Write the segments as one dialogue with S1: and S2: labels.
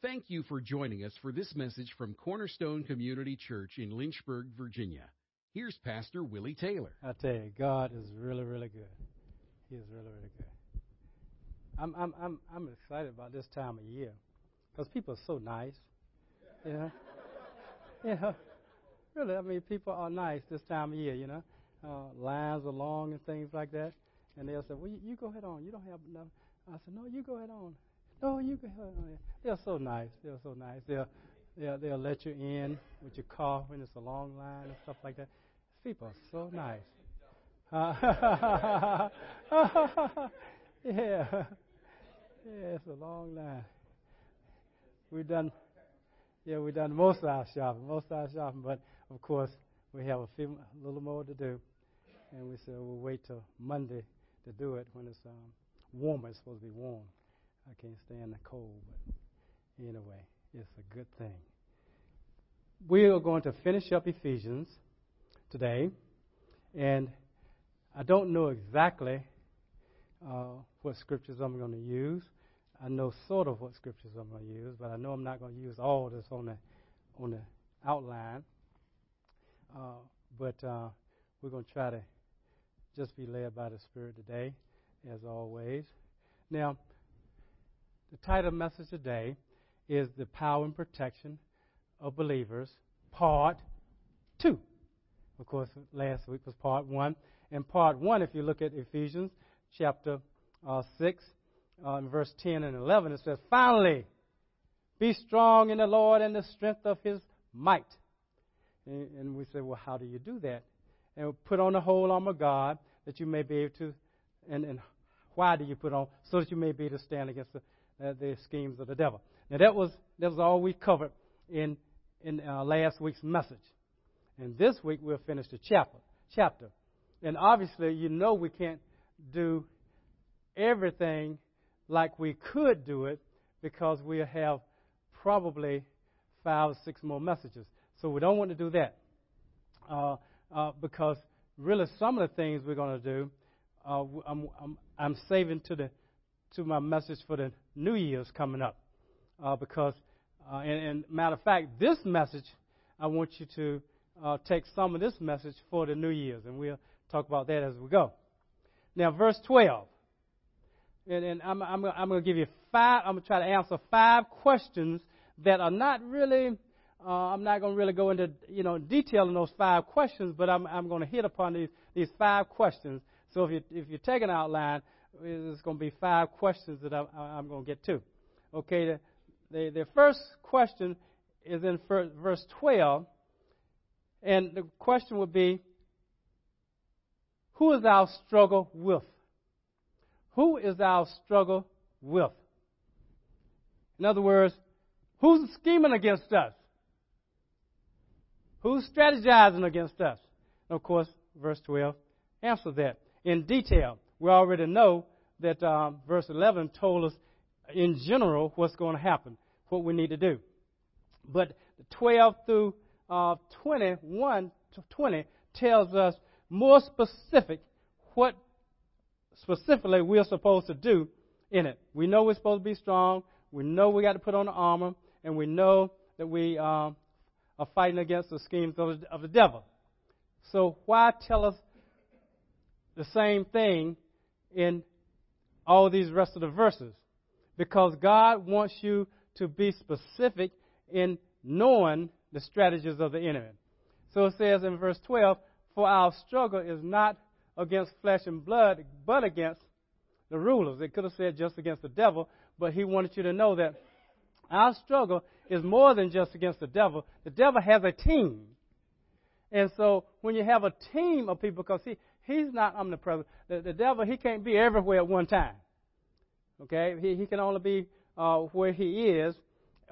S1: Thank you for joining us for this message from Cornerstone Community Church in Lynchburg, Virginia. Here's Pastor Willie Taylor.
S2: I tell you, God is really, really good. He is really, really good. I'm, I'm, I'm, I'm excited about this time of year because people are so nice. You know, really. I mean, people are nice this time of year. You know, uh, lines are long and things like that, and they'll say, "Well, you, you go ahead on. You don't have enough." I said, "No, you go ahead on. No, you on." They're so nice. They're so nice. They'll they'll, they'll let you in with your car when it's a long line and stuff like that. People are so nice. Yeah. Yeah, it's a long line. We've done, yeah, we've done most of our shopping, most of our shopping, but of course we have a few, a little more to do, and we said we'll wait till Monday to do it when it's um, warmer. It's supposed to be warm. I can't stand the cold, but anyway, it's a good thing. We are going to finish up Ephesians today, and I don't know exactly uh, what scriptures I'm going to use. I know sort of what scriptures I'm going to use, but I know I'm not going to use all this on the on the outline. Uh, but uh, we're going to try to just be led by the Spirit today, as always. Now, the title message today is The Power and Protection of Believers, Part 2. Of course, last week was Part 1. And Part 1, if you look at Ephesians chapter uh, 6, uh, verse 10 and 11, it says, Finally, be strong in the Lord and the strength of his might. And, and we say, Well, how do you do that? And put on the whole armor of God that you may be able to, and, and why do you put on? So that you may be able to stand against the, uh, the schemes of the devil. Now, that was, that was all we covered in, in uh, last week's message. And this week we'll finish the chapter. chapter. And obviously, you know we can't do everything like we could do it because we have probably five or six more messages. So we don't want to do that uh, uh, because really some of the things we're going to do, uh, I'm, I'm, I'm, saving to the to my message for the New Year's coming up uh, because, uh, and, and, matter of fact, this message I want you to uh, take some of this message for the New Year's, and we'll talk about that as we go. Now, verse 12 and, and I'm, I'm, I'm going to give you five, I'm going to try to answer five questions that are not really, uh, I'm not going to really go into, you know, detail in those five questions, but I'm, I'm going to hit upon these, these five questions. So if you, if you take an outline, it's going to be five questions that I'm going to get to. Okay, the, the, the first question is in verse 12, and the question would be, who is our struggle with? Who is our struggle with? In other words, who's scheming against us? Who's strategizing against us? And of course, verse 12 answers that in detail. We already know that um, verse 11 told us in general what's going to happen, what we need to do. But 12 through uh, 21 to 20 tells us more specific what specifically we're supposed to do in it. We know we're supposed to be strong. We know we got to put on the armor, and we know that we um, are fighting against the schemes of the, of the devil. So why tell us the same thing in all these rest of the verses? Because God wants you to be specific in knowing the strategies of the enemy. So it says in verse 12, For our struggle is not against flesh and blood, but against the rulers. It could have said just against the devil, but he wanted you to know that our struggle is more than just against the devil. The devil has a team. And so when you have a team of people, because he, he's not omnipresent, the, the devil, he can't be everywhere at one time. Okay? He, he can only be uh, where he is,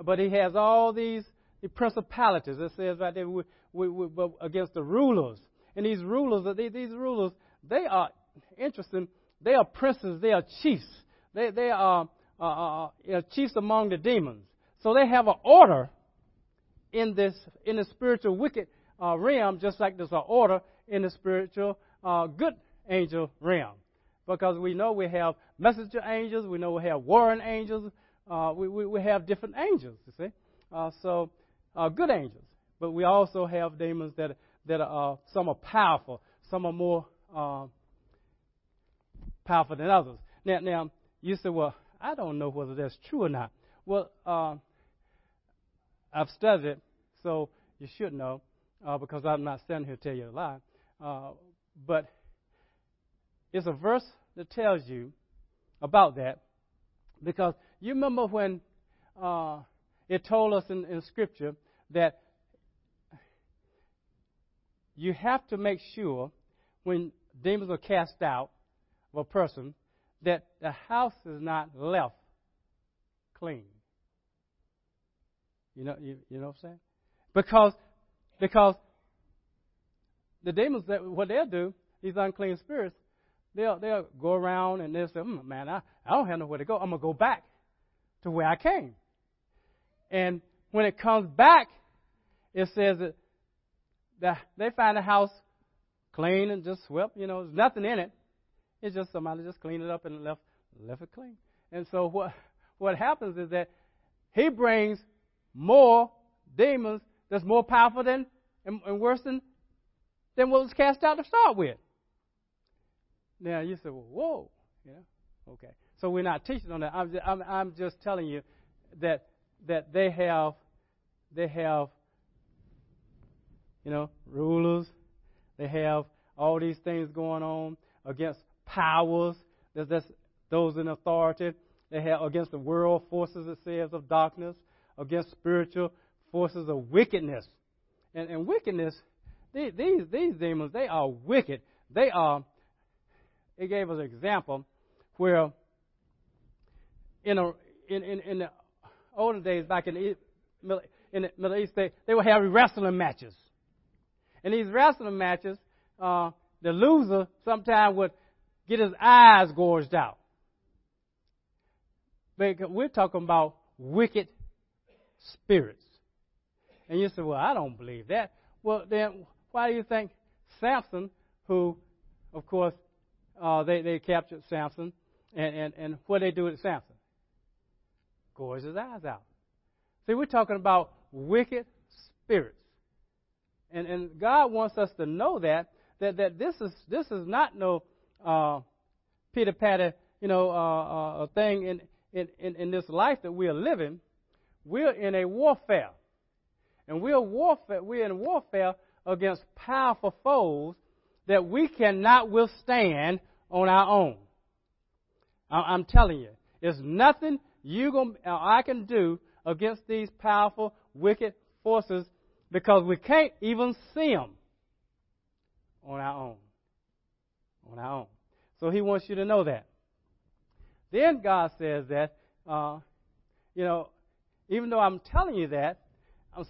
S2: but he has all these the principalities. It says right there we, we, we, against the rulers. And these rulers, these, these rulers, they are interesting. They are princes. They are chiefs. They, they are uh, uh, uh, chiefs among the demons. So they have an order in this in the spiritual wicked uh, realm, just like there's an order in the spiritual uh, good angel realm. Because we know we have messenger angels, we know we have warring angels, uh, we, we, we have different angels, you see. Uh, so, uh, good angels. But we also have demons that, that are, uh, some are powerful, some are more uh, powerful than others. Now, now, you say, well, I don't know whether that's true or not. Well, uh, I've studied it, so you should know, because I'm not standing here to tell you a lie. But it's a verse that tells you about that, because you remember when uh, it told us in, in Scripture that you have to make sure when demons are cast out of a person that the house is not left clean. You know, you, you know what I'm saying? Because, because the demons, that what they'll do, these unclean spirits, they'll they'll go around and they'll say, mm, "Man, I, I don't have nowhere to go. I'm gonna go back to where I came." And when it comes back, it says that, that they find the house clean and just swept. You know, there's nothing in it. It's just somebody just cleaned it up and left left it clean. And so what what happens is that he brings more demons that's more powerful than and, and worse than than what was cast out to start with. Now you say, well, whoa, yeah, okay. So we're not teaching on that. I'm just, I'm, I'm just telling you that that they have they have you know rulers, they have all these things going on against powers. There's, there's those in authority. They have against the world forces, it says, of darkness, against spiritual forces of wickedness. And, and wickedness, these, these, demons, they are wicked. They are, it gave us an example where in, a, in, in, in the olden days, back in the, in the Middle East, they, they would have wrestling matches. And these wrestling matches, uh, the loser sometimes would get his eyes gorged out. But we're talking about wicked spirits. And you say, well, I don't believe that. Well, then why do you think Samson, who, of course, uh, they, they captured Samson, and, and, and what they do with Samson? Gorge his eyes out. See, we're talking about wicked spirits. And, and God wants us to know that, that, that this is, this is not no, uh, Peter Patty, you know, uh, uh, thing in, in, in, in this life that we are living, we're in a warfare. And we're warfare we're in warfare against powerful foes that we cannot withstand on our own. I'm telling you, there's nothing you going uh, I can do against these powerful, wicked forces because we can't even see them on our own. On our own. So he wants you to know that. Then God says that, uh, you know, even though I'm telling you that,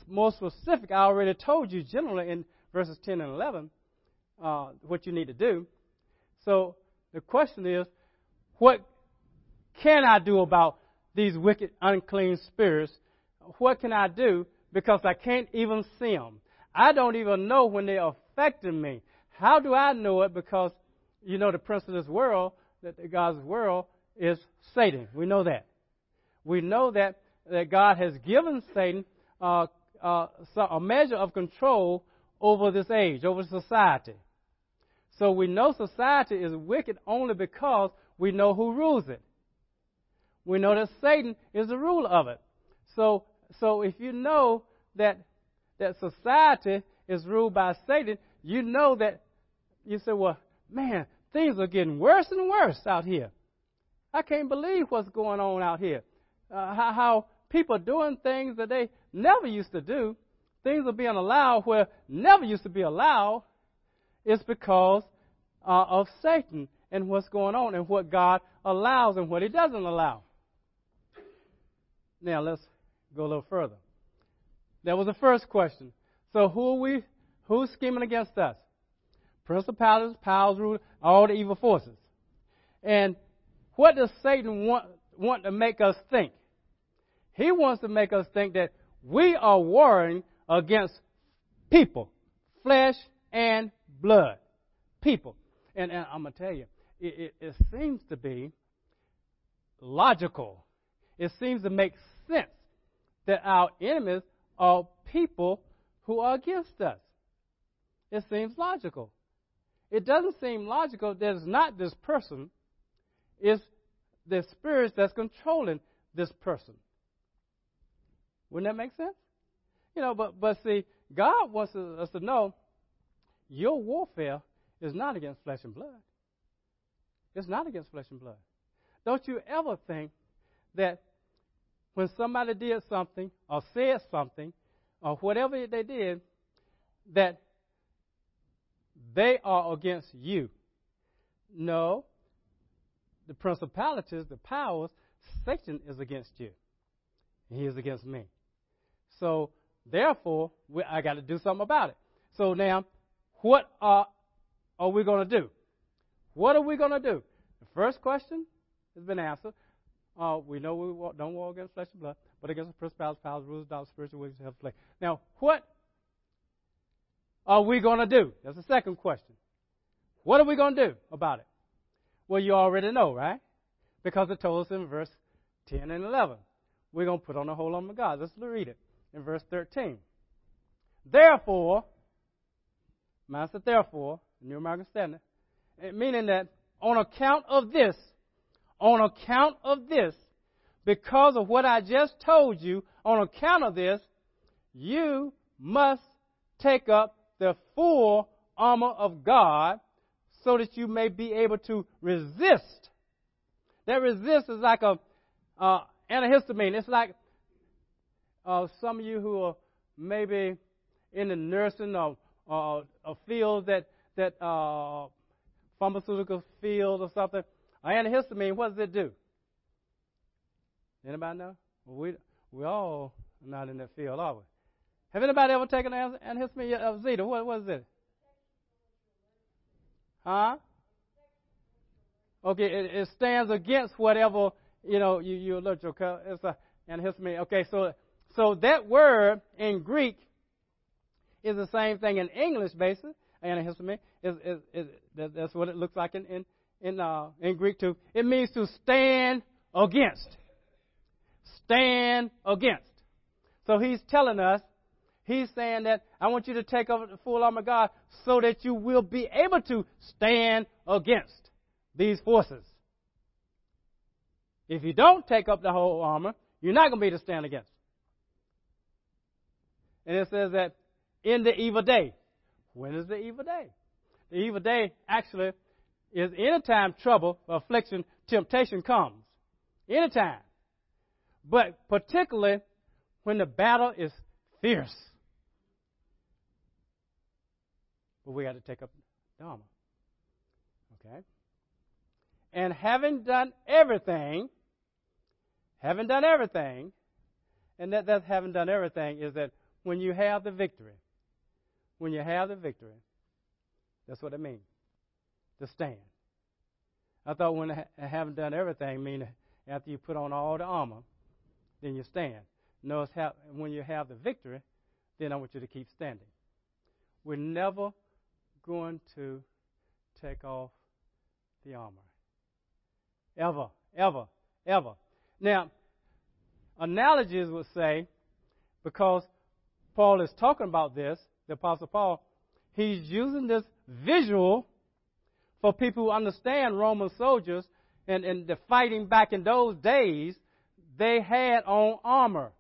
S2: more specific. I already told you generally in verses 10 and 11 uh, what you need to do. So the question is, what can I do about these wicked, unclean spirits? What can I do? Because I can't even see them. I don't even know when they're affecting me. How do I know it? Because you know the prince of this world, that God's world is Satan. We know that. We know that that God has given Satan uh, uh, a measure of control over this age, over society. So we know society is wicked only because we know who rules it. We know that Satan is the ruler of it. So, so if you know that that society is ruled by Satan, you know that you say, well, man, things are getting worse and worse out here. I can't believe what's going on out here. Uh, how, how people doing things that they never used to do. Things are being allowed where never used to be allowed. It's because uh, of Satan and what's going on and what God allows and what He doesn't allow. Now let's go a little further. That was the first question. So who are we? Who's scheming against us? Principalities, powers, rulers, all the evil forces. And what does Satan want, want to make us think? He wants to make us think that we are warring against people, flesh and blood. People. And, and I'm going to tell you, it, it, it seems to be logical. it seems to make sense that our enemies are people who are against us. It seems logical. It doesn't seem logical that it's not this person, it's the spirits that's controlling this person. Wouldn't that make sense? You know, but but see, God wants us to know your warfare is not against flesh and blood. It's not against flesh and blood. Don't you ever think that when somebody did something or said something or whatever they did, that they are against you. No. The principalities, the powers, Satan is against you. He is against me. So, therefore, we, I got to do something about it. So now, what are, are we going to do? What are we going to do? The first question has been answered. Uh, we know we don't war against flesh and blood, but against the principalities, powers, rulers, darkness, spiritual wickedness, of flesh. Now, what are we going to do? That's the second question. What are we going to do about it? Well, you already know, right? Because it told us in verse 10 and 11. We're going to put on the whole armor of God. Let's read it in verse 13. Therefore, Master, therefore, New American Standard, meaning that on account of this, on account of this, because of what I just told you, on account of this, you must take up the full armor of God so that you may be able to resist. That resist is like a uh, antihistamine. It's like uh, some of you who are maybe in the nursing or, uh, or field that that uh, pharmaceutical field or something. Antihistamine, what does it do? Anybody know? Well, we we all not in that field, are we? Have anybody ever taken an antihistamine of Zeta? What was it? Huh? Okay, it, it, stands against whatever you know you you allergic. Okay, it's a antihistamine. Okay, so so that word in Greek is the same thing in English, basically. Antihistamine is, is, is that's what it looks like in in in, uh, in Greek too. It means to stand against. Stand against. So he's telling us He's saying that I want you to take over the full armor of God so that you will be able to stand against these forces. If you don't take up the whole armor, you're not going to be able to stand against. And it says that in the evil day. When is the evil day? The evil day actually is anytime trouble, affliction, temptation comes. Anytime. But particularly when the battle is fierce. But we got to take up the armor. Okay? And having done everything, having done everything, and that, that's having done everything is that when you have the victory, when you have the victory, that's what it means to stand. I thought when I haven't done everything I mean after you put on all the armor, then you stand. No, it's ha- when you have the victory, then I want you to keep standing. We're never going to take off the armor. Ever, ever, ever. Now, analogies would say, because Paul is talking about this, the Apostle Paul, he's using this visual for people who understand Roman soldiers and, and the fighting back in those days, they had on armor.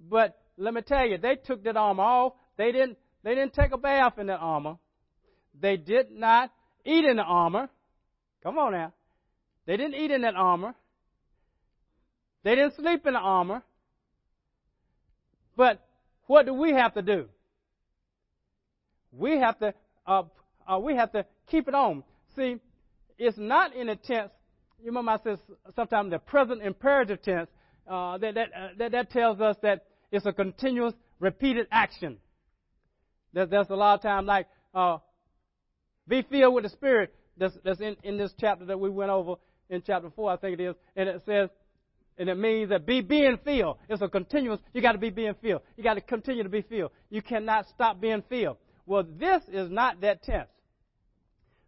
S2: But let me tell you, they took that armor off. They didn't, they didn't take a bath in that armor. They did not eat in the armor. Come on now. They didn't eat in that armor. They didn't sleep in the armor. But what do we have to do? We have to uh, uh, we have to keep it on. See, it's not in a tense. You remember I said sometimes the present imperative tense. Uh, that that, uh, that that tells us that it's a continuous, repeated action. There's, there's a lot of times like uh, be filled with the Spirit. That's, that's in, in this chapter that we went over in chapter 4, I think it is. And it says, and it means that be being filled. It's a continuous, you got to be being filled. You got to continue to be filled. You cannot stop being filled. Well, this is not that tense.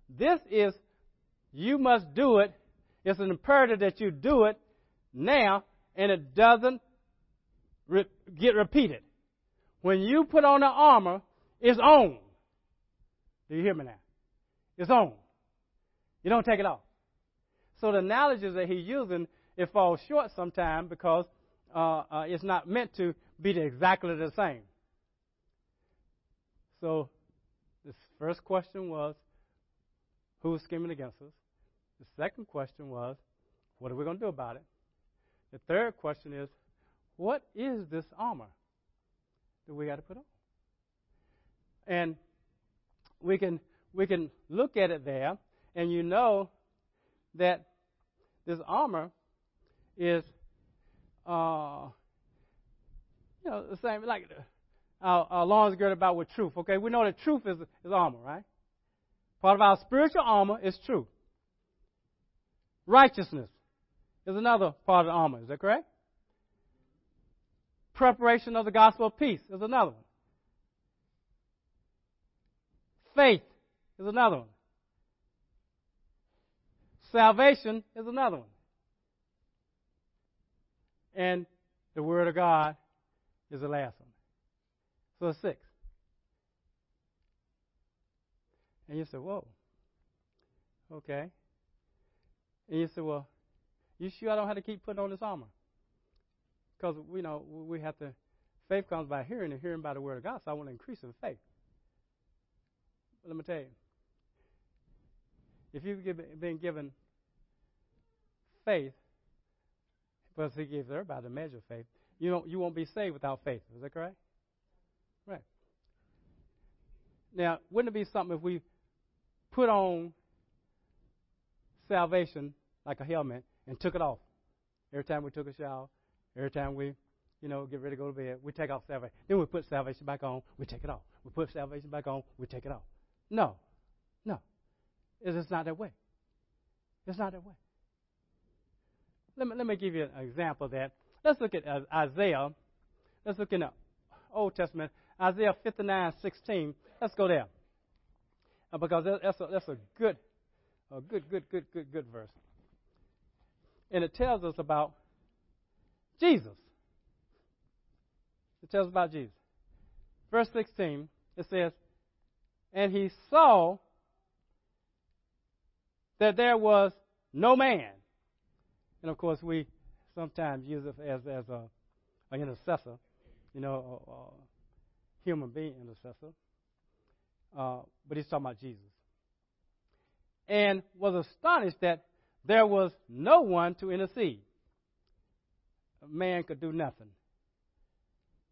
S2: This is, you must do it. It's an imperative that you do it now and it doesn't re- get repeated. When you put on the armor, it's on. Do you hear me now? It's on. You don't take it off. So the analogies that he's using, it falls short sometimes because uh, uh, it's not meant to be exactly the same. So the first question was, who's scheming against us? The second question was, what are we going to do about it? The third question is, what is this armor that we got to put on? And we can we can look at it there, and you know that this armor is, uh, you know, the same like our, our loins girded about with truth. Okay, we know that truth is is armor, right? Part of our spiritual armor is truth. Righteousness is another part of the armor. Is that correct? Preparation of the gospel of peace is another one. Faith is another one. Salvation is another one. And the Word of God is the last one. So it's six. And you say, whoa. Okay. And you say, well, you sure I don't have to keep putting on this armor? Because, you know, we have to, faith comes by hearing and hearing by the Word of God, so I want to increase in faith. But let me tell you, if you've been given faith, because He gives everybody the measure of faith, you, don't, you won't be saved without faith. Is that correct? Right. Now, wouldn't it be something if we put on salvation like a helmet and took it off every time we took a shower, every time we, you know, get ready to go to bed, we take off salvation. Then we put salvation back on, we take it off. We put salvation back on, we take it off. No, no, it's not that way. It's not that way. Let me let me give you an example of that. Let's look at uh, Isaiah. Let's look in the Old Testament, Isaiah 59:16. Let's go there uh, because that's a, that's a good, a good, good, good, good, good verse and it tells us about Jesus. It tells about Jesus. Verse 16, it says, And he saw that there was no man. And of course, we sometimes use it as, as a, an intercessor, you know, a, a human being intercessor. Uh, but he's talking about Jesus. And was astonished that there was no one to intercede. Man could do nothing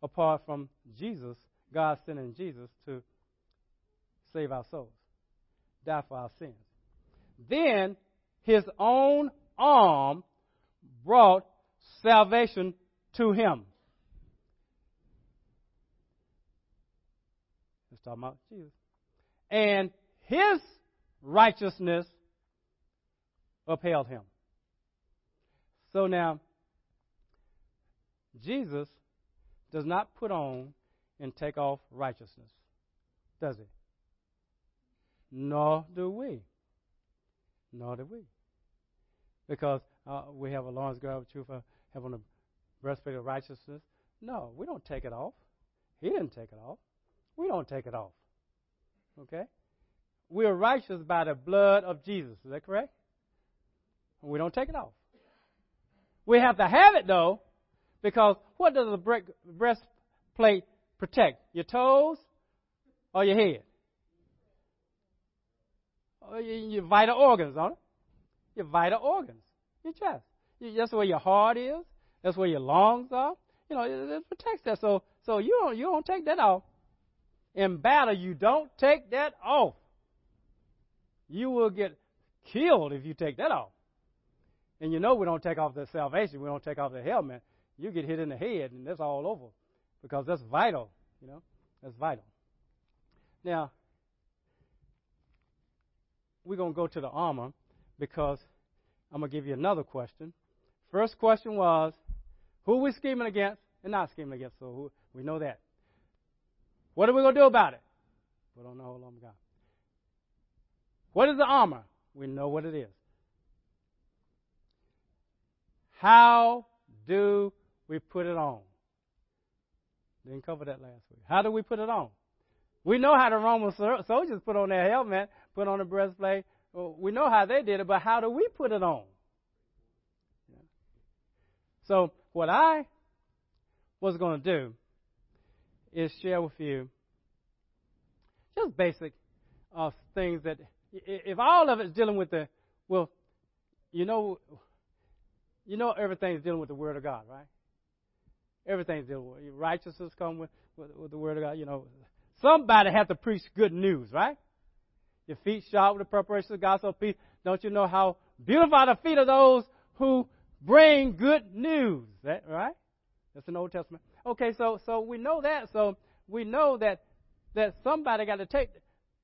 S2: apart from Jesus, God sending Jesus to save our souls, die for our sins. Then his own arm brought salvation to him. Let's talk about Jesus. And his righteousness upheld him. So now, Jesus does not put on and take off righteousness, does he? Nor do we. Nor do we. Because uh, we have a girded of truth, uh, have on a breastplate of righteousness. No, we don't take it off. He didn't take it off. We don't take it off. Okay? We are righteous by the blood of Jesus. Is that correct? We don't take it off. We have to have it though, because what does a breastplate protect? Your toes or your head? Or your vital organs, don't it? Your vital organs, your chest. That's where your heart is. That's where your lungs are. You know, it, it protects that. So, so you don't you don't take that off. In battle, you don't take that off. You will get killed if you take that off. And you know we don't take off the salvation, we don't take off the helmet. You get hit in the head, and that's all over because that's vital. You know, that's vital. Now, we're going to go to the armor because I'm going to give you another question. First question was, who we scheming against and not scheming against? So who, we know that. What are we going to do about it? We don't know how long God. What is the armor? We know what it is. How do we put it on? Didn't cover that last week. How do we put it on? We know how the Roman soldiers put on their helmet, put on the breastplate. We know how they did it, but how do we put it on? So, what I was going to do is share with you just basic uh, things that, if all of it's dealing with the, well, you know, you know everything's dealing with the Word of God, right? Everything's dealing with righteousness come with, with, with the Word of God. You know, somebody has to preach good news, right? Your feet shod with the preparation of the gospel of peace. Don't you know how beautiful are the feet of those who bring good news? That right? That's the Old Testament. Okay, so so we know that. So we know that that somebody got to take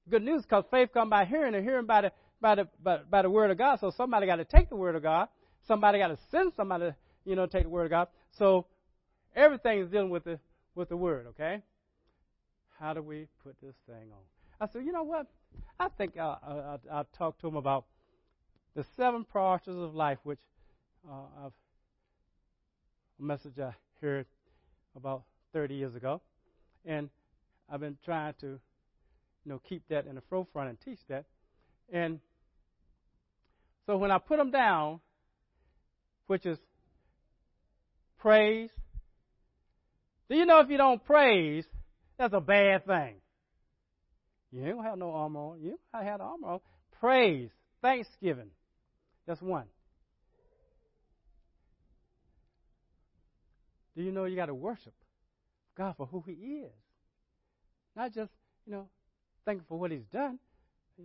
S2: good news because faith comes by hearing and hearing by the by the by, by the word of God. So somebody got to take the word of God. Somebody got to send somebody, you know, take the word of God. So everything is dealing with the with the word. Okay. How do we put this thing on? I said, you know what? I think I'll, I'll, I'll talk to him about the seven priorities of life, which uh, I've, a message I heard about 30 years ago, and I've been trying to, you know, keep that in the forefront and teach that. And so when I put them down, which is praise, do you know if you don't praise, that's a bad thing. You don't have no armor on. You I have the armor on. Praise, thanksgiving. That's one. Do you know you got to worship God for who He is? Not just, you know, thank for what He's done,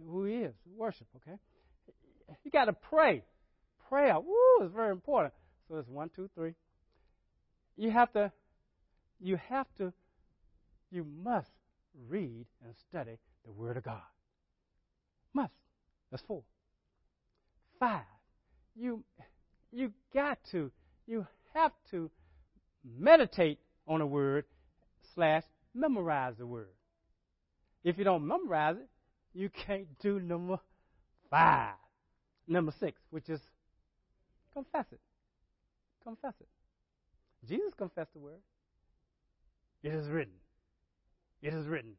S2: who He is. Worship, okay? You got to pray. Prayer, woo, is very important. So it's one, two, three. You have to, you have to, you must read and study the Word of God. Must. That's four. Five. You, you got to, you have to meditate on a word slash memorize the word. If you don't memorize it, you can't do number five. Number six, which is confess it. Confess it. Jesus confessed the word. It is written. It is written.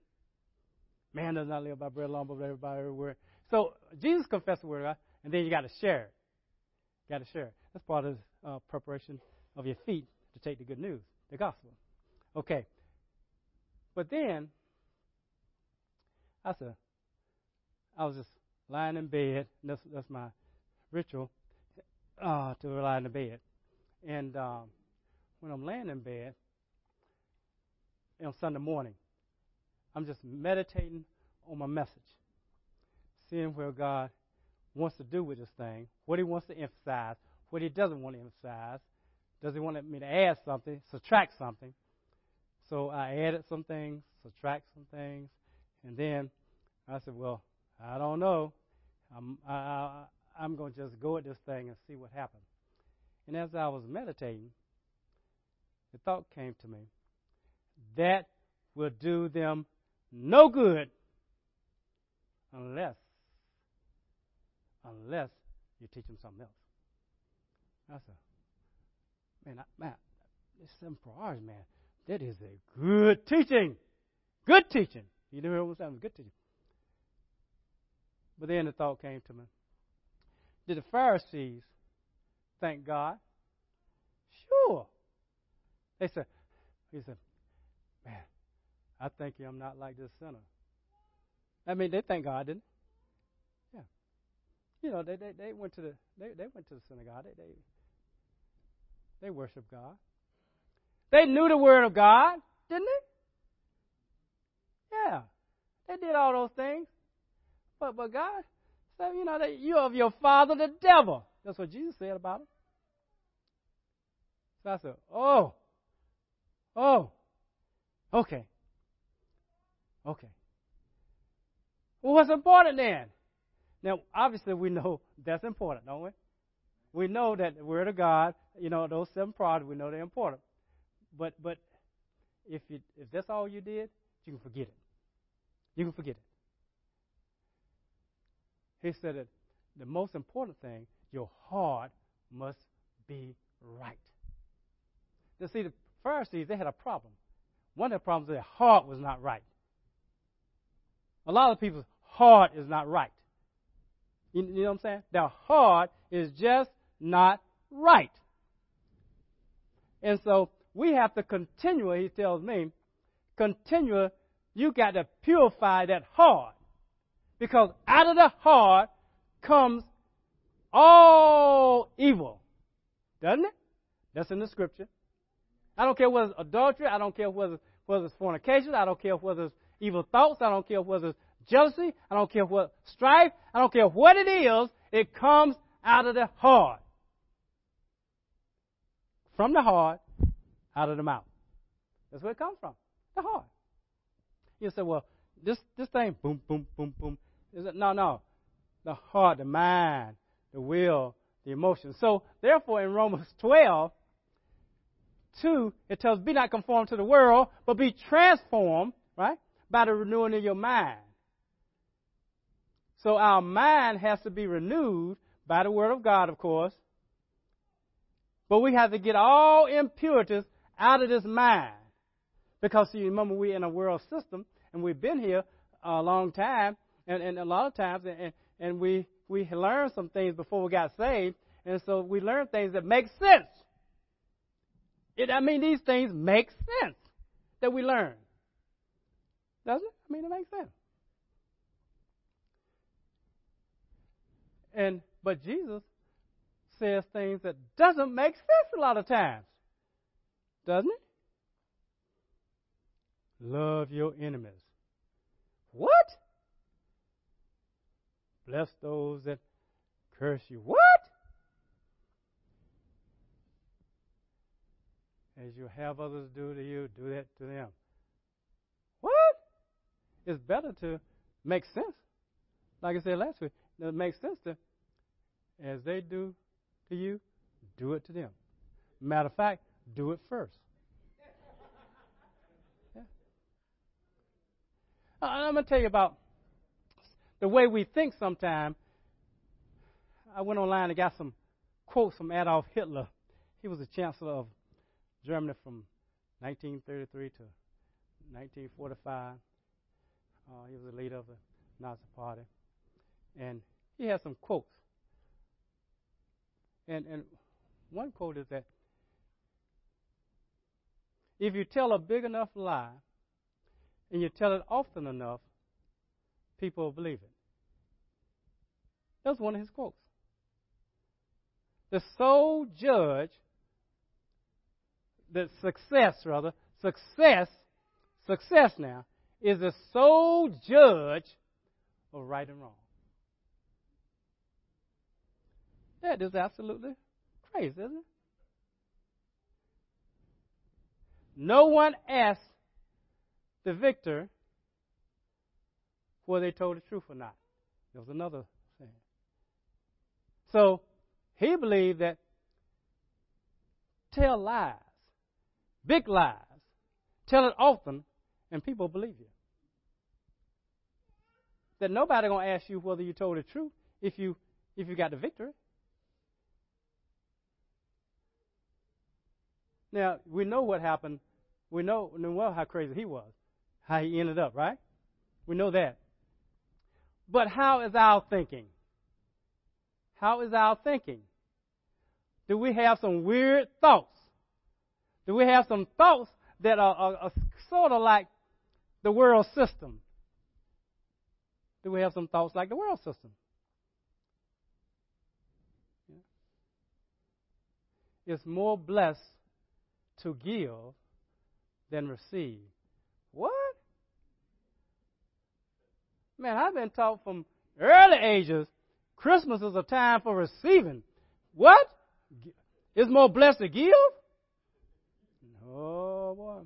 S2: Man does not live by bread alone, but by every word. So Jesus confessed the word, right? and then you got to share it. Got to share it. That's part of uh, preparation of your feet to take the good news, the gospel. Okay. But then, I said, I was just lying in bed. That's, that's my ritual uh, to lie in the bed. And um, when I'm laying in bed on Sunday morning, I'm just meditating on my message, seeing where God wants to do with this thing, what He wants to emphasize, what He doesn't want to emphasize. Does He want me to add something, subtract something? So I added some things, subtract some things, and then I said, "Well, I don't know. I'm I, I, I'm going to just go at this thing and see what happens." And as I was meditating, the thought came to me that will do them no good unless unless you teach them something else. I said, man, I, man, this seven for hours, man. That is a good teaching. Good teaching. You know what I'm saying? Good teaching. But then the thought came to me. Did the Pharisees thank God? Sure. They said, he said, I thank you I'm not like this sinner. I mean, they thank God, didn't they? Yeah. You know, they, they, they went to the they, they went to the synagogue. They, they they worship God. They knew the word of God, didn't they? Yeah. They did all those things. But but God said, you know, that you of your father the devil. That's what Jesus said about him. So I said, Oh. Oh. Okay. Okay. Well, what's important then? Now, obviously, we know that's important, don't we? We know that the Word of God, you know, those seven products, we know they're important. But but if you if that's all you did, you can forget it. You can forget it. He said that the most important thing, your heart must be right. You see, the Pharisees, they had a problem. One of the problems, their heart was not right. A lot of people's heart is not right. You, know what I'm saying? Their heart is just not right. And so we have to continually, he tells me, continue, you got to purify that heart. Because out of the heart comes all evil. Doesn't it? That's in the scripture. I don't care whether it's adultery, I don't care whether, whether it's fornication, I don't care whether it's evil thoughts, I don't care whether it's jealousy, I don't care what strife, I don't care what it is, it comes out of the heart. From the heart, out of the mouth. That's where it comes from. The heart. You say, well, this this thing, boom, boom, boom, boom. Is it? No, no. The heart, the mind, the will, the emotion. So, therefore, in Romans 12, 2, it tells, be not conformed to the world, but be transformed, right, by the renewing of your mind. So our mind has to be renewed by the Word of God, of course. But we have to get all impurities out of this mind. Because, you remember, we're in a world system, and we've been here a long time, and, and a lot of times, and, and we, we learned some things before we got saved, and so we learned things that make sense. It, I mean, these things make sense that we learn. Doesn't it? I mean, it makes sense. And but Jesus says things that doesn't make sense a lot of times. Doesn't it? Love your enemies. What? Bless those that curse you. What? As you have others do to you, do that to them. What? It's better to make sense. Like I said last week, it makes sense to as they do to you, do it to them. Matter of fact, do it first. Yeah. Uh, I'm going to tell you about the way we think sometimes. I went online and got some quotes from Adolf Hitler. He was the chancellor of Germany from 1933 to 1945. Uh, he was the leader of the Nazi Party. And he had some quotes. And, and one quote is that if you tell a big enough lie and you tell it often enough, people will believe it. That was one of his quotes. The sole judge, the success, rather, success, success now, is the sole judge of right and wrong. That is absolutely crazy, isn't it? No one asked the victor whether they told the truth or not. There was another thing. So he believed that tell lies, big lies, tell it often, and people believe you. That nobody gonna ask you whether you told the truth if you if you got the victory. Now, we know what happened. We know, we know how crazy he was, how he ended up, right? We know that. But how is our thinking? How is our thinking? Do we have some weird thoughts? Do we have some thoughts that are, are, are sort of like the world system? Do we have some thoughts like the world system? It's more blessed to give than receive. What? Man, I've been taught from early ages Christmas is a time for receiving. What? It's more blessed to give? Oh, boy.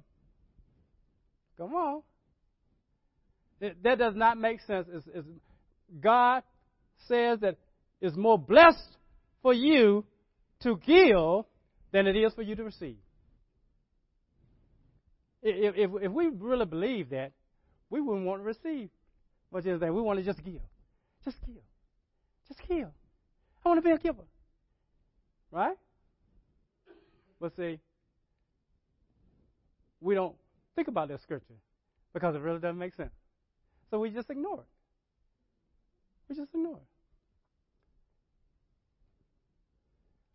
S2: Come on. It, that does not make sense. It's, it's, God says that it's more blessed for you to give than it is for you to receive. If, if, if we really believe that, we wouldn't want to receive much of anything. We want to just give. Just give. Just give. I want to be a giver. Right? But see, we don't think about that scripture because it really doesn't make sense. So we just ignore it. We just ignore it.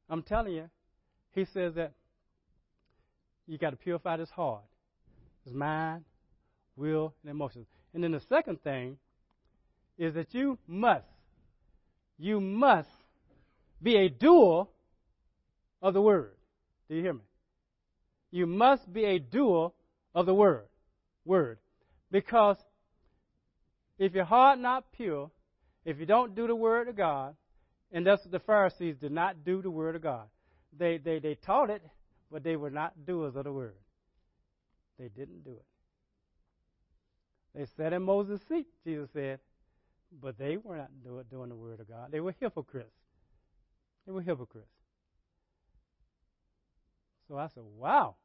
S2: I'm telling you, he says that you got to purify this heart, his mind, will, and emotions. And then the second thing is that you must, you must be a doer of the word. Do you hear me? You must be a doer of the word. Word. Because if your heart not pure, if you don't do the word of God, and that's what the Pharisees did not do the word of God. They, they, they taught it, but they were not doers of the word. They didn't do it. They sat in Moses' seat, Jesus said, but they were not doing the word of God. They were hypocrites. They were hypocrites. So I said, wow.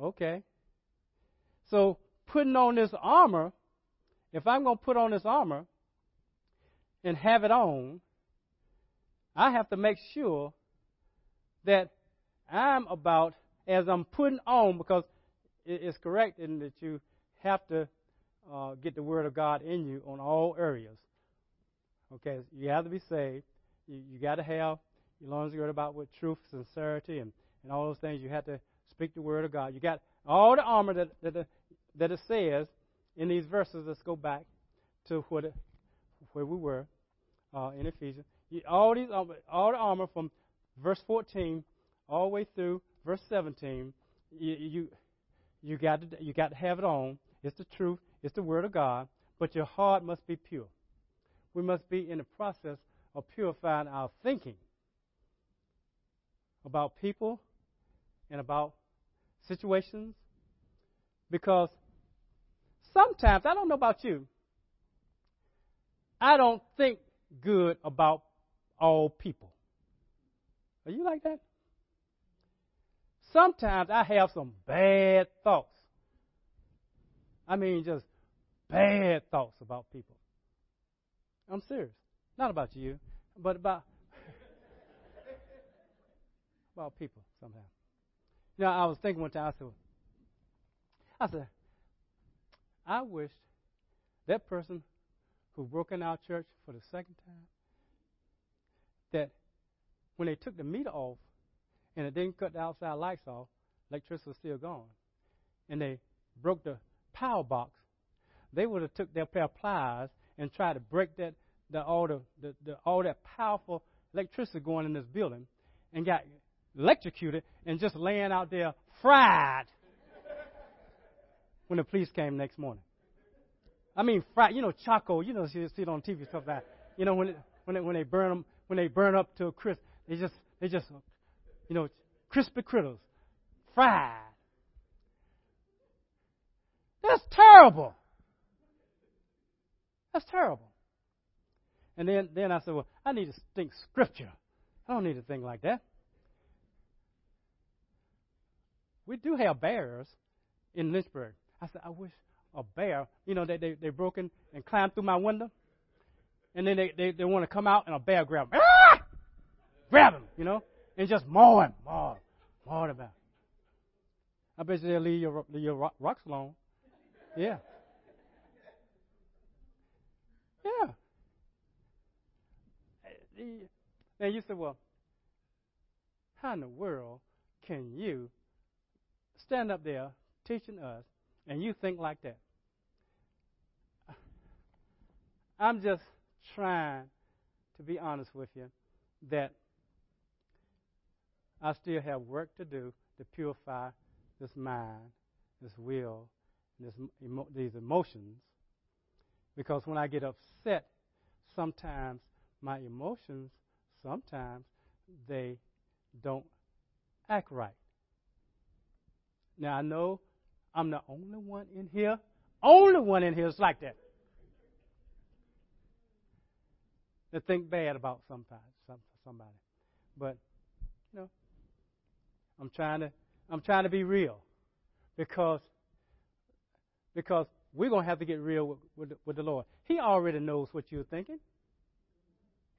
S2: Okay. So putting on this armor, if I'm going to put on this armor and have it on, I have to make sure that I'm about, as I'm putting on, because it's correct in that you have to uh, get the Word of God in you on all areas. Okay, you have to be saved. You, you got to have you your loins girded about with truth, sincerity, and, and all those things. You have to speak the Word of God. You got all the armor that, that, that it says in these verses. Let's go back to what where we were uh, in Ephesians. All these, all the armor from verse 14 all the way through verse 17. You, you, you got to, you got to have it on. It's the truth. It's the Word of God. But your heart must be pure. We must be in the process of purifying our thinking about people and about situations. Because sometimes, I don't know about you, I don't think good about all people. Are you like that? Sometimes I have some bad thoughts. I mean, just bad thoughts about people. I'm serious. Not about you, but about about people somehow. You know, I was thinking one time. I said, I said, I wish that person who broke in our church for the second time that when they took the meter off and it didn't cut the outside lights off, electricity was still gone, and they broke the power box, they would have took their pair of pliers and tried to break that the, all the, the, the all that powerful electricity going in this building and got electrocuted and just laying out there fried when the police came next morning. I mean, fried, you know, charcoal, you know, you see it on TV stuff like that. You know, when when they, when they burn them, when they burn up to a crisp, they just, they just, you know, crispy critters, fried. That's terrible. That's terrible. And then, then I said, well, I need to think scripture. I don't need to think like that. We do have bears in Lynchburg. I said, I wish a bear, you know, they, they, they broke in and climbed through my window. And then they, they, they want to come out and a bear grab them. Ah! Grab him, you know, and just maw him, maw, maw him out. I bet you they'll leave your, leave your rocks alone. Yeah. Yeah. And you said, well, how in the world can you stand up there teaching us and you think like that? I'm just trying to be honest with you that I still have work to do to purify this mind, this will, this emo- these emotions. Because when I get upset, sometimes my emotions, sometimes they don't act right. Now I know I'm the only one in here, only one in here is like that. That think bad about somebody, somebody. But you know, I'm trying to I'm trying to be real because because we're going to have to get real with, with, with, the Lord. He already knows what you're thinking.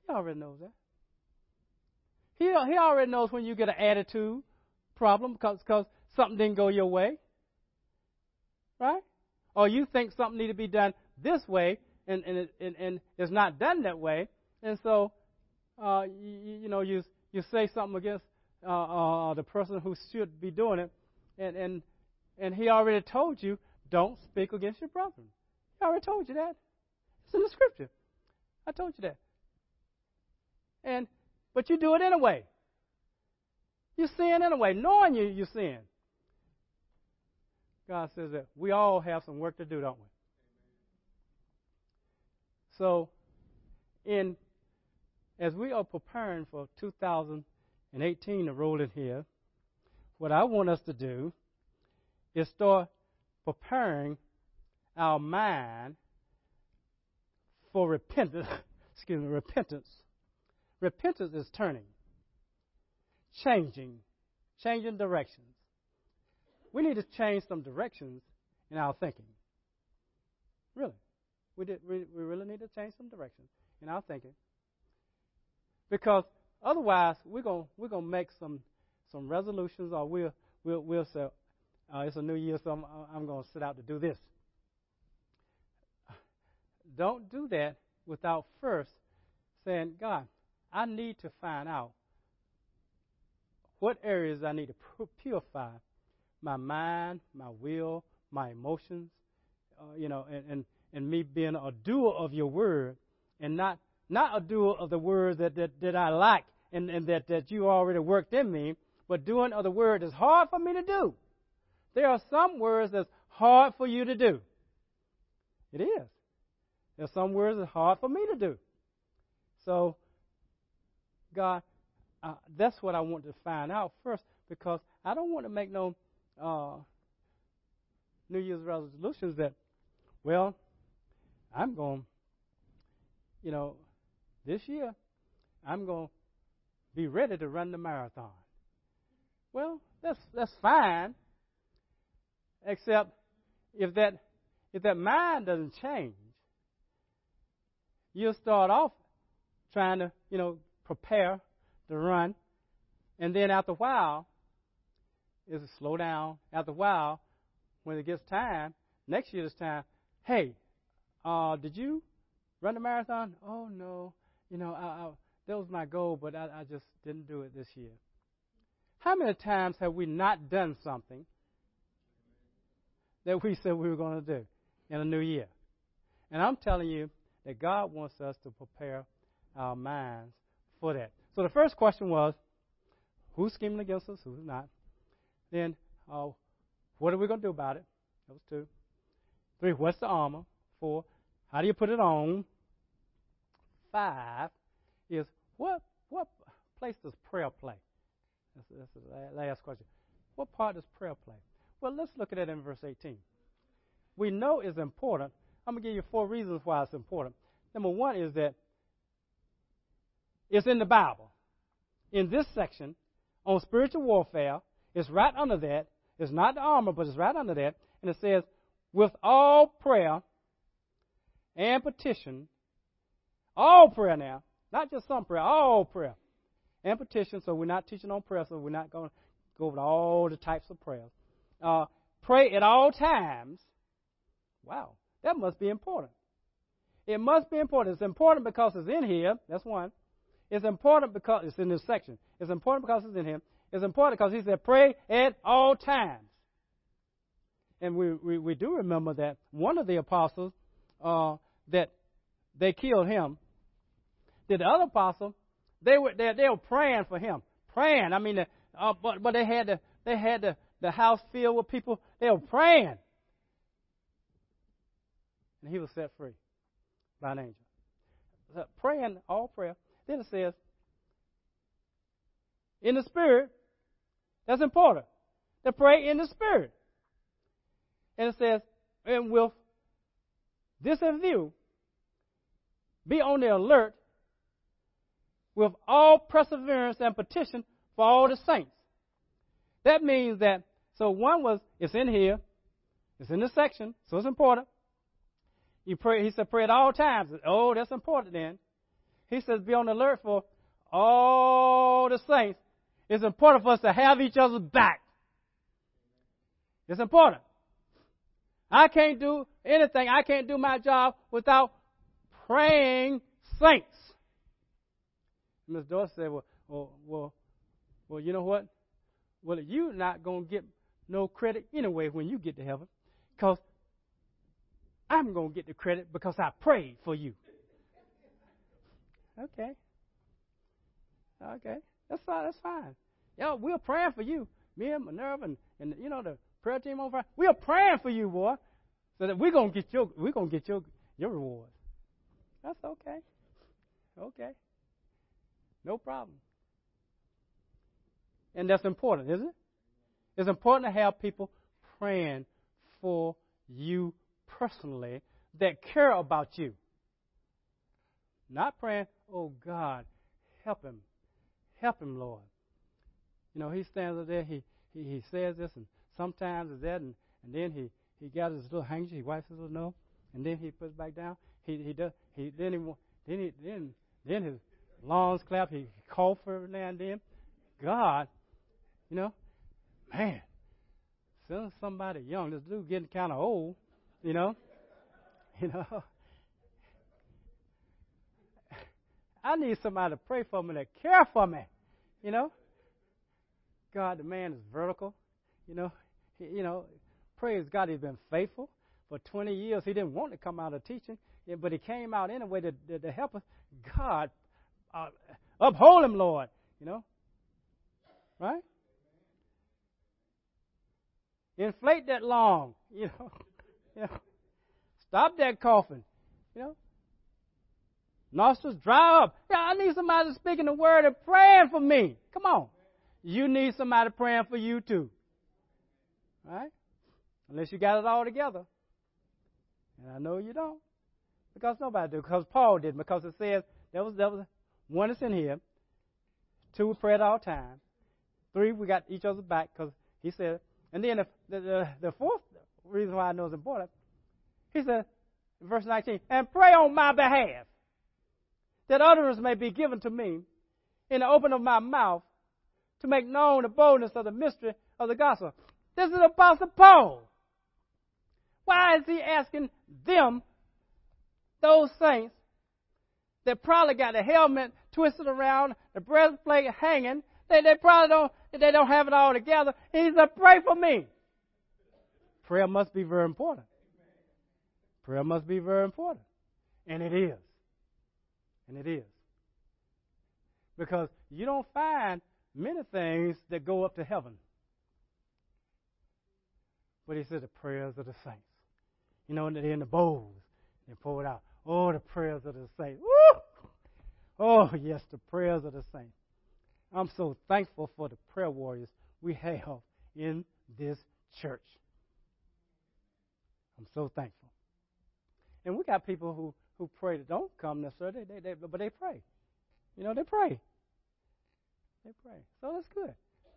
S2: He already knows that. He, he already knows when you get an attitude problem because cause something didn't go your way. Right? Or you think something need to be done this way and, and, and, and it's not done that way. And so, uh, you, you know, you, you say something against uh, uh, the person who should be doing it, and, and, and he already told you, don't speak against your brother. He already told you that. It's in the scripture. I told you that. And but you do it anyway. You sin anyway, knowing you you sin. God says that we all have some work to do, don't we? So, in as we are preparing for 2018 to roll in here, what I want us to do is start preparing our mind for repentance. excuse me, repentance. Repentance is turning, changing, changing directions. We need to change some directions in our thinking. Really. We, did, we, we really need to change some directions in our thinking. Because otherwise, we're going we're gonna make some, some resolutions or we'll, we'll, we'll say, uh, it's a new year, so I'm, I'm going to set out to do this. Don't do that without first saying, God, I need to find out what areas I need to purify my mind, my will, my emotions, uh, you know, and, and, and me being a doer of your word and not not a doer of the word that, that, that I like and, and that, that you already worked in me, but doing of the word that's hard for me to do. There are some words that's hard for you to do. It is. There's some words that's hard for me to do. So, God, uh, that's what I want to find out first because I don't want to make no uh, New Year's resolutions that, well, I'm going, you know, this year I'm going to be ready to run the marathon. Well, that's that's fine, except if that if that mind doesn't change, you'll start off trying to, you know, prepare to run, and then after a while, it'll slow down. After a while, when it gets time, next year's time, hey, uh, did you run the marathon? Oh no, you know, I, I, that was my goal, but I, I just didn't do it this year. How many times have we not done something that we said we were going to do in a new year? And I'm telling you that God wants us to prepare our minds for that. So the first question was, who's scheming against us, who's not? Then, uh, what are we going to do about it? That was two. Three, what's the armor? Four, how do you put it on? Five is what what place does prayer play? That's, that's the last question. What part does prayer play? Well, let's look at it in verse 18. We know it's important. I'm going to give you four reasons why it's important. Number one is that it's in the Bible. In this section on spiritual warfare, it's right under that. It's not the armor, but it's right under that. And it says, with all prayer and petition, all prayer now, not just some prayer, all prayer and petition. So we're not teaching on prayer, so we're not going to go over all the types of prayers. Uh, pray at all times. Wow, that must be important. It must be important. It's important because it's in here. That's one. It's important because it's in this section. It's important because it's in here. It's important because he said, pray at all times. And we, we, we do remember that one of the apostles uh, that they killed him. The other apostle? They were they, they were praying for him, praying. I mean, uh, but but they had the they had the the house filled with people. They were praying, and he was set free by an angel. So praying all prayer. Then it says, in the spirit. That's important. To pray in the spirit. And it says, and with this in view, be on the alert with all perseverance and petition for all the saints. That means that, so one was, it's in here, it's in this section, so it's important. You pray, he said, pray at all times. Oh, that's important then. He says, be on the alert for all the saints. It's important for us to have each other's back. It's important. I can't do anything. I can't do my job without praying saints. Miss Dorsey said, well, well, well, well, you know what? Well, you're not going to get no credit anyway when you get to heaven because I'm going to get the credit because I prayed for you. Okay. Okay. That's fine. That's fine. Yeah, we're praying for you. Me and Minerva and, and you know the prayer team on Friday. We're praying for you, boy, so that we're gonna get your we're gonna get your your reward. That's okay. Okay. No problem. And that's important, isn't it? It's important to have people praying for you personally that care about you. Not praying, oh God, help him. Help him, Lord. You know, he stands up there, he, he, he says this, and sometimes is that, and, and then he, he got his little handkerchief, he wipes his little nose, and then he puts it back down. He he does he then he then he then then his lungs clap. He cough for every now and then. God, you know, man, send somebody young. This dude getting kind of old, you know, you know. I need somebody to pray for me, to care for me, you know. God, the man is vertical, you know. He, you know, praise God, he's been faithful for 20 years. He didn't want to come out of teaching, but he came out anyway to, to, to help us. God, uh, uphold him, Lord. You know, right? Inflate that lung. You know, you know. Stop that coughing. You know, nostrils dry up. Yeah, I need somebody speaking the word and praying for me. Come on, you need somebody praying for you too. Right? Unless you got it all together. And I know you don't. Because nobody did. Because Paul did. Because it says there was there was one is in here. Two, we pray at all times. Three, we got each other's back because he said. And then the, the, the fourth reason why I know it's important, he said, verse 19, and pray on my behalf that utterance may be given to me in the open of my mouth to make known the boldness of the mystery of the gospel. This is Apostle Paul. Why is he asking them, those saints, that probably got the helmet twisted around, the breastplate hanging. They, they probably don't, they don't have it all together. He said, pray for me. Prayer must be very important. Prayer must be very important. And it is. And it is. Because you don't find many things that go up to heaven. But he said the prayers of the saints. You know, they're in the bowls. They pour it out. Oh, the prayers of the saints. Woo! Oh, yes, the prayers of the saints. I'm so thankful for the prayer warriors we have in this church. I'm so thankful. And we got people who, who pray that don't come necessarily, they, they, but they pray. You know, they pray. They pray. So that's good.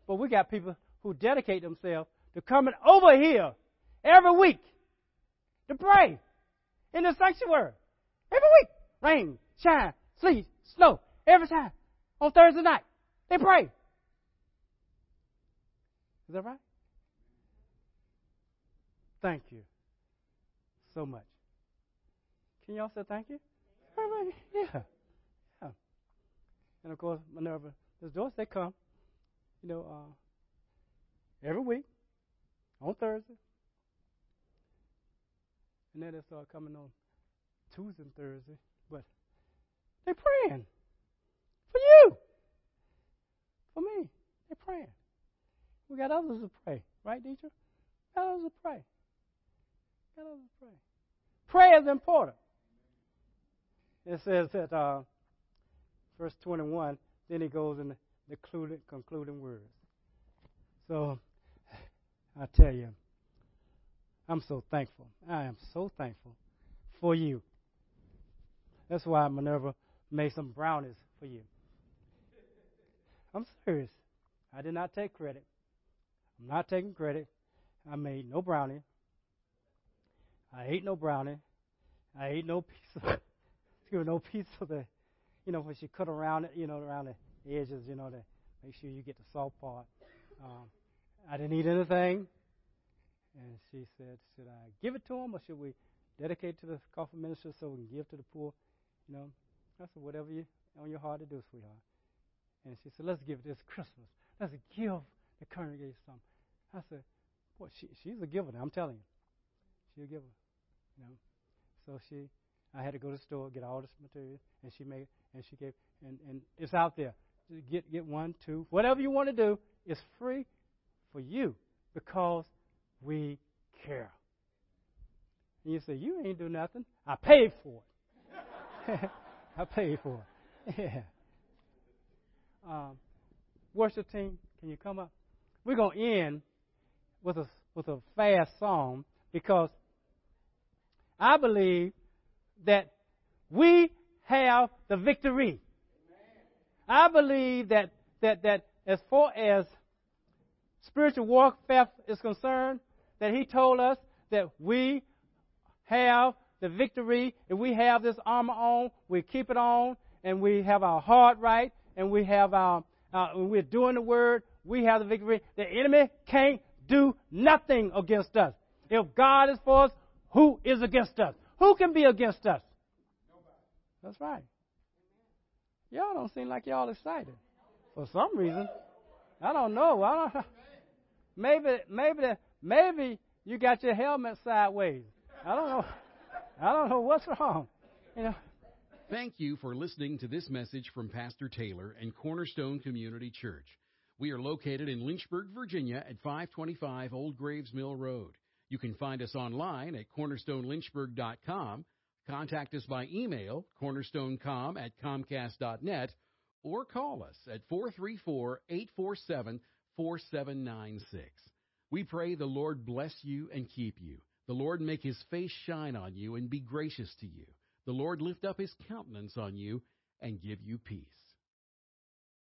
S2: But we got people who dedicate themselves to coming over here every week to pray in the sanctuary. Every week. Rain, shine, sleet, snow. Every time. On Thursday night. They pray. Is that right? Thank you so much. Can y'all say thank you? Yeah. Yeah. And of course, Minerva, those doors, they come, you know, uh, every week on Thursday. And then they start coming on Tuesday and Thursday. But they're praying for you, for me. They're praying. We got others to pray, right, Deidre? Got others to pray. Got others to pray. Prayer is important. It says that uh, verse 21, then he goes in the, concluding, concluding words. So I tell you, I'm so thankful. I am so thankful for you. That's why Minerva made some brownies for you. I'm serious. I did not take credit. I'm not taking credit. I made no brownie. I ate no brownie. I ate no piece of no piece of the you know, when she cut around it, you know, around the edges, you know, the make sure you get the salt part. Um, I didn't eat anything. And she said, Should I give it to him or should we dedicate it to the coffee minister so we can give to the poor? You know, I said, Whatever you on your heart to do, sweetheart. And she said, Let's give it this Christmas. Let's give the congregation something. I said, Boy, she, she's a giver. I'm telling you. She's a giver. You know. So she I had to go to the store, get all this material, and she made and she gave and, and it's out there. Get get one, two, whatever you want to do, it's free for you because we care. And you say, You ain't do nothing. I paid for it. I paid for it. Yeah. Um, worship team, can you come up? We're gonna end with a with a fast song because I believe that we have the victory. I believe that that that as far as spiritual warfare is concerned, that he told us that we have the victory. If we have this armor on, we keep it on, and we have our heart right, and we have our, uh, we're doing the word, we have the victory. The enemy can't do nothing against us. If God is for us, who is against us? Who can be against us? Nobody. That's right. Y'all don't seem like y'all excited. For some reason. I don't know. I don't maybe maybe maybe you got your helmet sideways. I don't know. I don't know what's wrong. You know.
S1: Thank you for listening to this message from Pastor Taylor and Cornerstone Community Church. We are located in Lynchburg, Virginia at 525 Old Graves Mill Road. You can find us online at cornerstonelynchburg.com, contact us by email, cornerstonecom at comcast.net, or call us at 434 847 4796. We pray the Lord bless you and keep you. The Lord make his face shine on you and be gracious to you. The Lord lift up his countenance on you and give you peace.